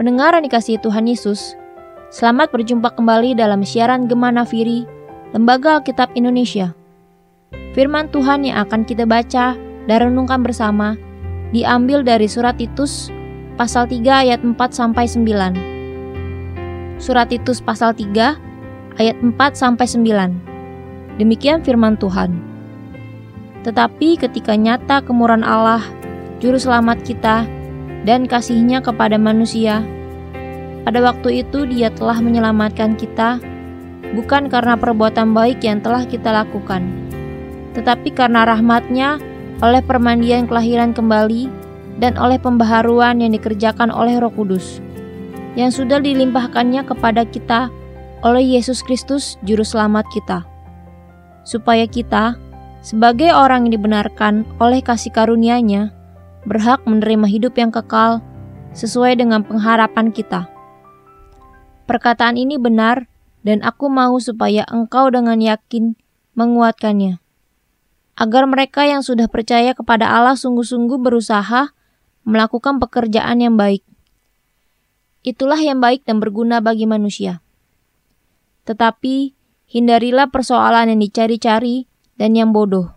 Pendengar yang dikasihi Tuhan Yesus, selamat berjumpa kembali dalam siaran Gemana Firi, Lembaga Alkitab Indonesia. Firman Tuhan yang akan kita baca dan renungkan bersama diambil dari surat Titus pasal 3 ayat 4 sampai 9. Surat Titus pasal 3 ayat 4 sampai 9. Demikian firman Tuhan. Tetapi ketika nyata kemurahan Allah, juru selamat kita, dan kasihnya kepada manusia. Pada waktu itu dia telah menyelamatkan kita, bukan karena perbuatan baik yang telah kita lakukan, tetapi karena rahmatnya oleh permandian kelahiran kembali dan oleh pembaharuan yang dikerjakan oleh roh kudus, yang sudah dilimpahkannya kepada kita oleh Yesus Kristus Juru Selamat kita, supaya kita, sebagai orang yang dibenarkan oleh kasih karunia-Nya, berhak menerima hidup yang kekal sesuai dengan pengharapan kita. Perkataan ini benar, dan aku mau supaya engkau dengan yakin menguatkannya, agar mereka yang sudah percaya kepada Allah sungguh-sungguh berusaha melakukan pekerjaan yang baik. Itulah yang baik dan berguna bagi manusia. Tetapi hindarilah persoalan yang dicari-cari dan yang bodoh.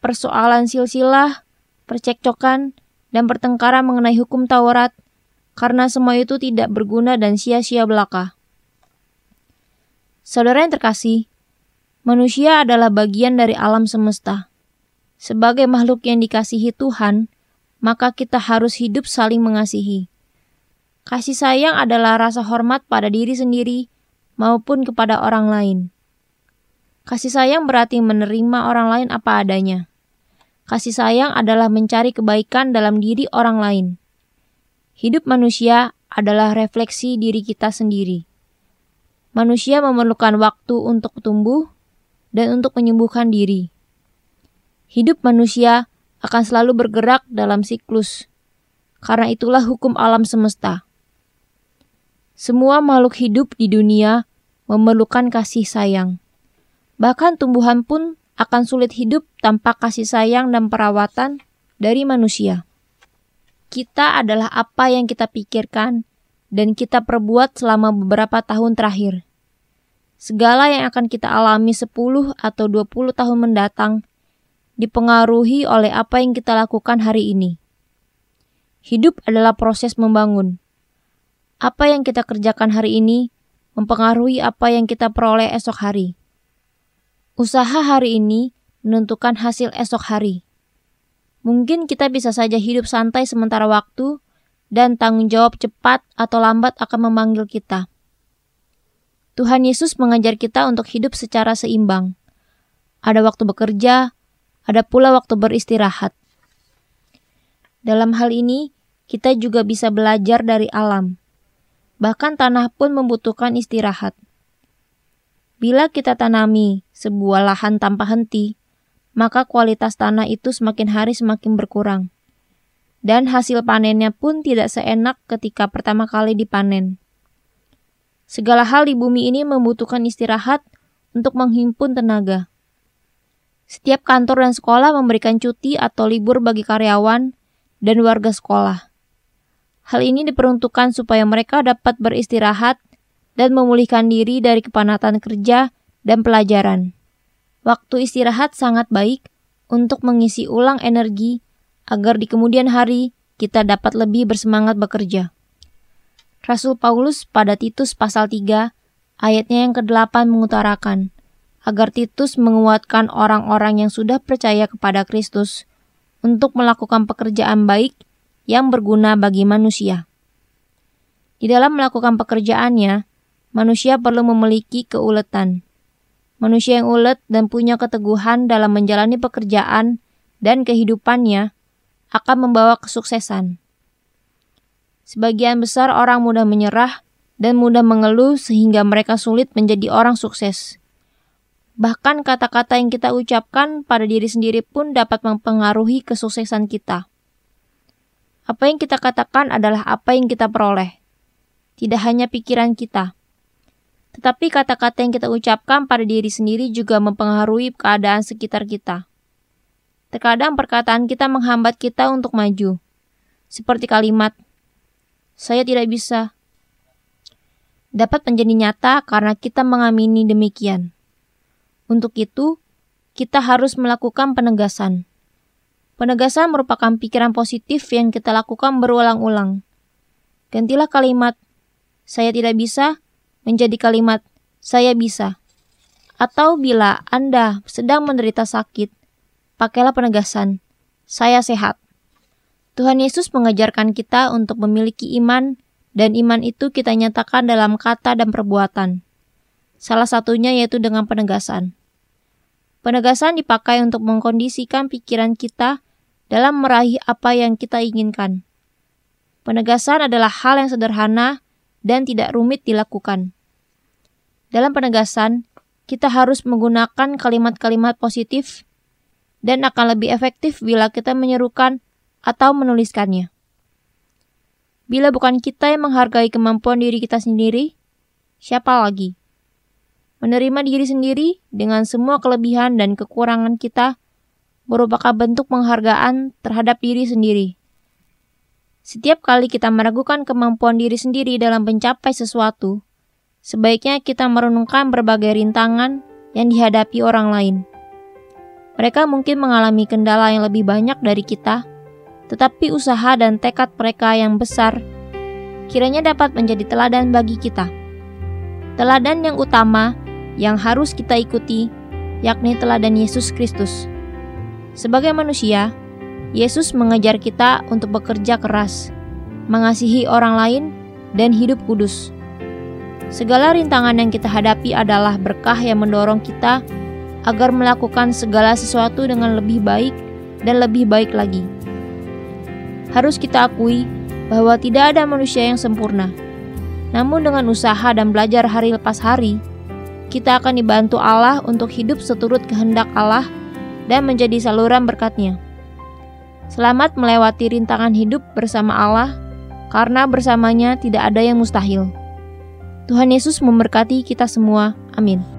Persoalan silsilah percekcokan, dan pertengkaran mengenai hukum Taurat, karena semua itu tidak berguna dan sia-sia belaka. Saudara yang terkasih, manusia adalah bagian dari alam semesta. Sebagai makhluk yang dikasihi Tuhan, maka kita harus hidup saling mengasihi. Kasih sayang adalah rasa hormat pada diri sendiri maupun kepada orang lain. Kasih sayang berarti menerima orang lain apa adanya. Kasih sayang adalah mencari kebaikan dalam diri orang lain. Hidup manusia adalah refleksi diri kita sendiri. Manusia memerlukan waktu untuk tumbuh dan untuk menyembuhkan diri. Hidup manusia akan selalu bergerak dalam siklus, karena itulah hukum alam semesta. Semua makhluk hidup di dunia memerlukan kasih sayang. Bahkan tumbuhan pun akan sulit hidup tanpa kasih sayang dan perawatan dari manusia. Kita adalah apa yang kita pikirkan dan kita perbuat selama beberapa tahun terakhir. Segala yang akan kita alami 10 atau 20 tahun mendatang dipengaruhi oleh apa yang kita lakukan hari ini. Hidup adalah proses membangun. Apa yang kita kerjakan hari ini mempengaruhi apa yang kita peroleh esok hari. Usaha hari ini menentukan hasil esok hari. Mungkin kita bisa saja hidup santai sementara waktu, dan tanggung jawab cepat atau lambat akan memanggil kita. Tuhan Yesus mengajar kita untuk hidup secara seimbang. Ada waktu bekerja, ada pula waktu beristirahat. Dalam hal ini, kita juga bisa belajar dari alam. Bahkan tanah pun membutuhkan istirahat. Bila kita tanami sebuah lahan tanpa henti, maka kualitas tanah itu semakin hari semakin berkurang. Dan hasil panennya pun tidak seenak ketika pertama kali dipanen. Segala hal di bumi ini membutuhkan istirahat untuk menghimpun tenaga. Setiap kantor dan sekolah memberikan cuti atau libur bagi karyawan dan warga sekolah. Hal ini diperuntukkan supaya mereka dapat beristirahat dan memulihkan diri dari kepanatan kerja dan pelajaran. Waktu istirahat sangat baik untuk mengisi ulang energi agar di kemudian hari kita dapat lebih bersemangat bekerja. Rasul Paulus pada Titus pasal 3 ayatnya yang ke-8 mengutarakan agar Titus menguatkan orang-orang yang sudah percaya kepada Kristus untuk melakukan pekerjaan baik yang berguna bagi manusia. Di dalam melakukan pekerjaannya, manusia perlu memiliki keuletan. Manusia yang ulet dan punya keteguhan dalam menjalani pekerjaan dan kehidupannya akan membawa kesuksesan. Sebagian besar orang mudah menyerah dan mudah mengeluh sehingga mereka sulit menjadi orang sukses. Bahkan kata-kata yang kita ucapkan pada diri sendiri pun dapat mempengaruhi kesuksesan kita. Apa yang kita katakan adalah apa yang kita peroleh, tidak hanya pikiran kita. Tetapi kata-kata yang kita ucapkan pada diri sendiri juga mempengaruhi keadaan sekitar kita. Terkadang perkataan kita menghambat kita untuk maju. Seperti kalimat, saya tidak bisa, dapat menjadi nyata karena kita mengamini demikian. Untuk itu, kita harus melakukan penegasan. Penegasan merupakan pikiran positif yang kita lakukan berulang-ulang. Gantilah kalimat "saya tidak bisa" menjadi kalimat "saya bisa". Atau bila Anda sedang menderita sakit, pakailah penegasan "saya sehat". Tuhan Yesus mengajarkan kita untuk memiliki iman dan iman itu kita nyatakan dalam kata dan perbuatan. Salah satunya yaitu dengan penegasan. Penegasan dipakai untuk mengkondisikan pikiran kita dalam meraih apa yang kita inginkan. Penegasan adalah hal yang sederhana dan tidak rumit dilakukan. Dalam penegasan, kita harus menggunakan kalimat-kalimat positif dan akan lebih efektif bila kita menyerukan atau menuliskannya. Bila bukan kita yang menghargai kemampuan diri kita sendiri, siapa lagi? Menerima diri sendiri dengan semua kelebihan dan kekurangan kita merupakan bentuk penghargaan terhadap diri sendiri. Setiap kali kita meragukan kemampuan diri sendiri dalam mencapai sesuatu, sebaiknya kita merenungkan berbagai rintangan yang dihadapi orang lain. Mereka mungkin mengalami kendala yang lebih banyak dari kita, tetapi usaha dan tekad mereka yang besar kiranya dapat menjadi teladan bagi kita. Teladan yang utama yang harus kita ikuti yakni teladan Yesus Kristus. Sebagai manusia, Yesus mengajar kita untuk bekerja keras, mengasihi orang lain, dan hidup kudus. Segala rintangan yang kita hadapi adalah berkah yang mendorong kita agar melakukan segala sesuatu dengan lebih baik dan lebih baik lagi harus kita akui bahwa tidak ada manusia yang sempurna. Namun dengan usaha dan belajar hari lepas hari, kita akan dibantu Allah untuk hidup seturut kehendak Allah dan menjadi saluran berkatnya. Selamat melewati rintangan hidup bersama Allah, karena bersamanya tidak ada yang mustahil. Tuhan Yesus memberkati kita semua. Amin.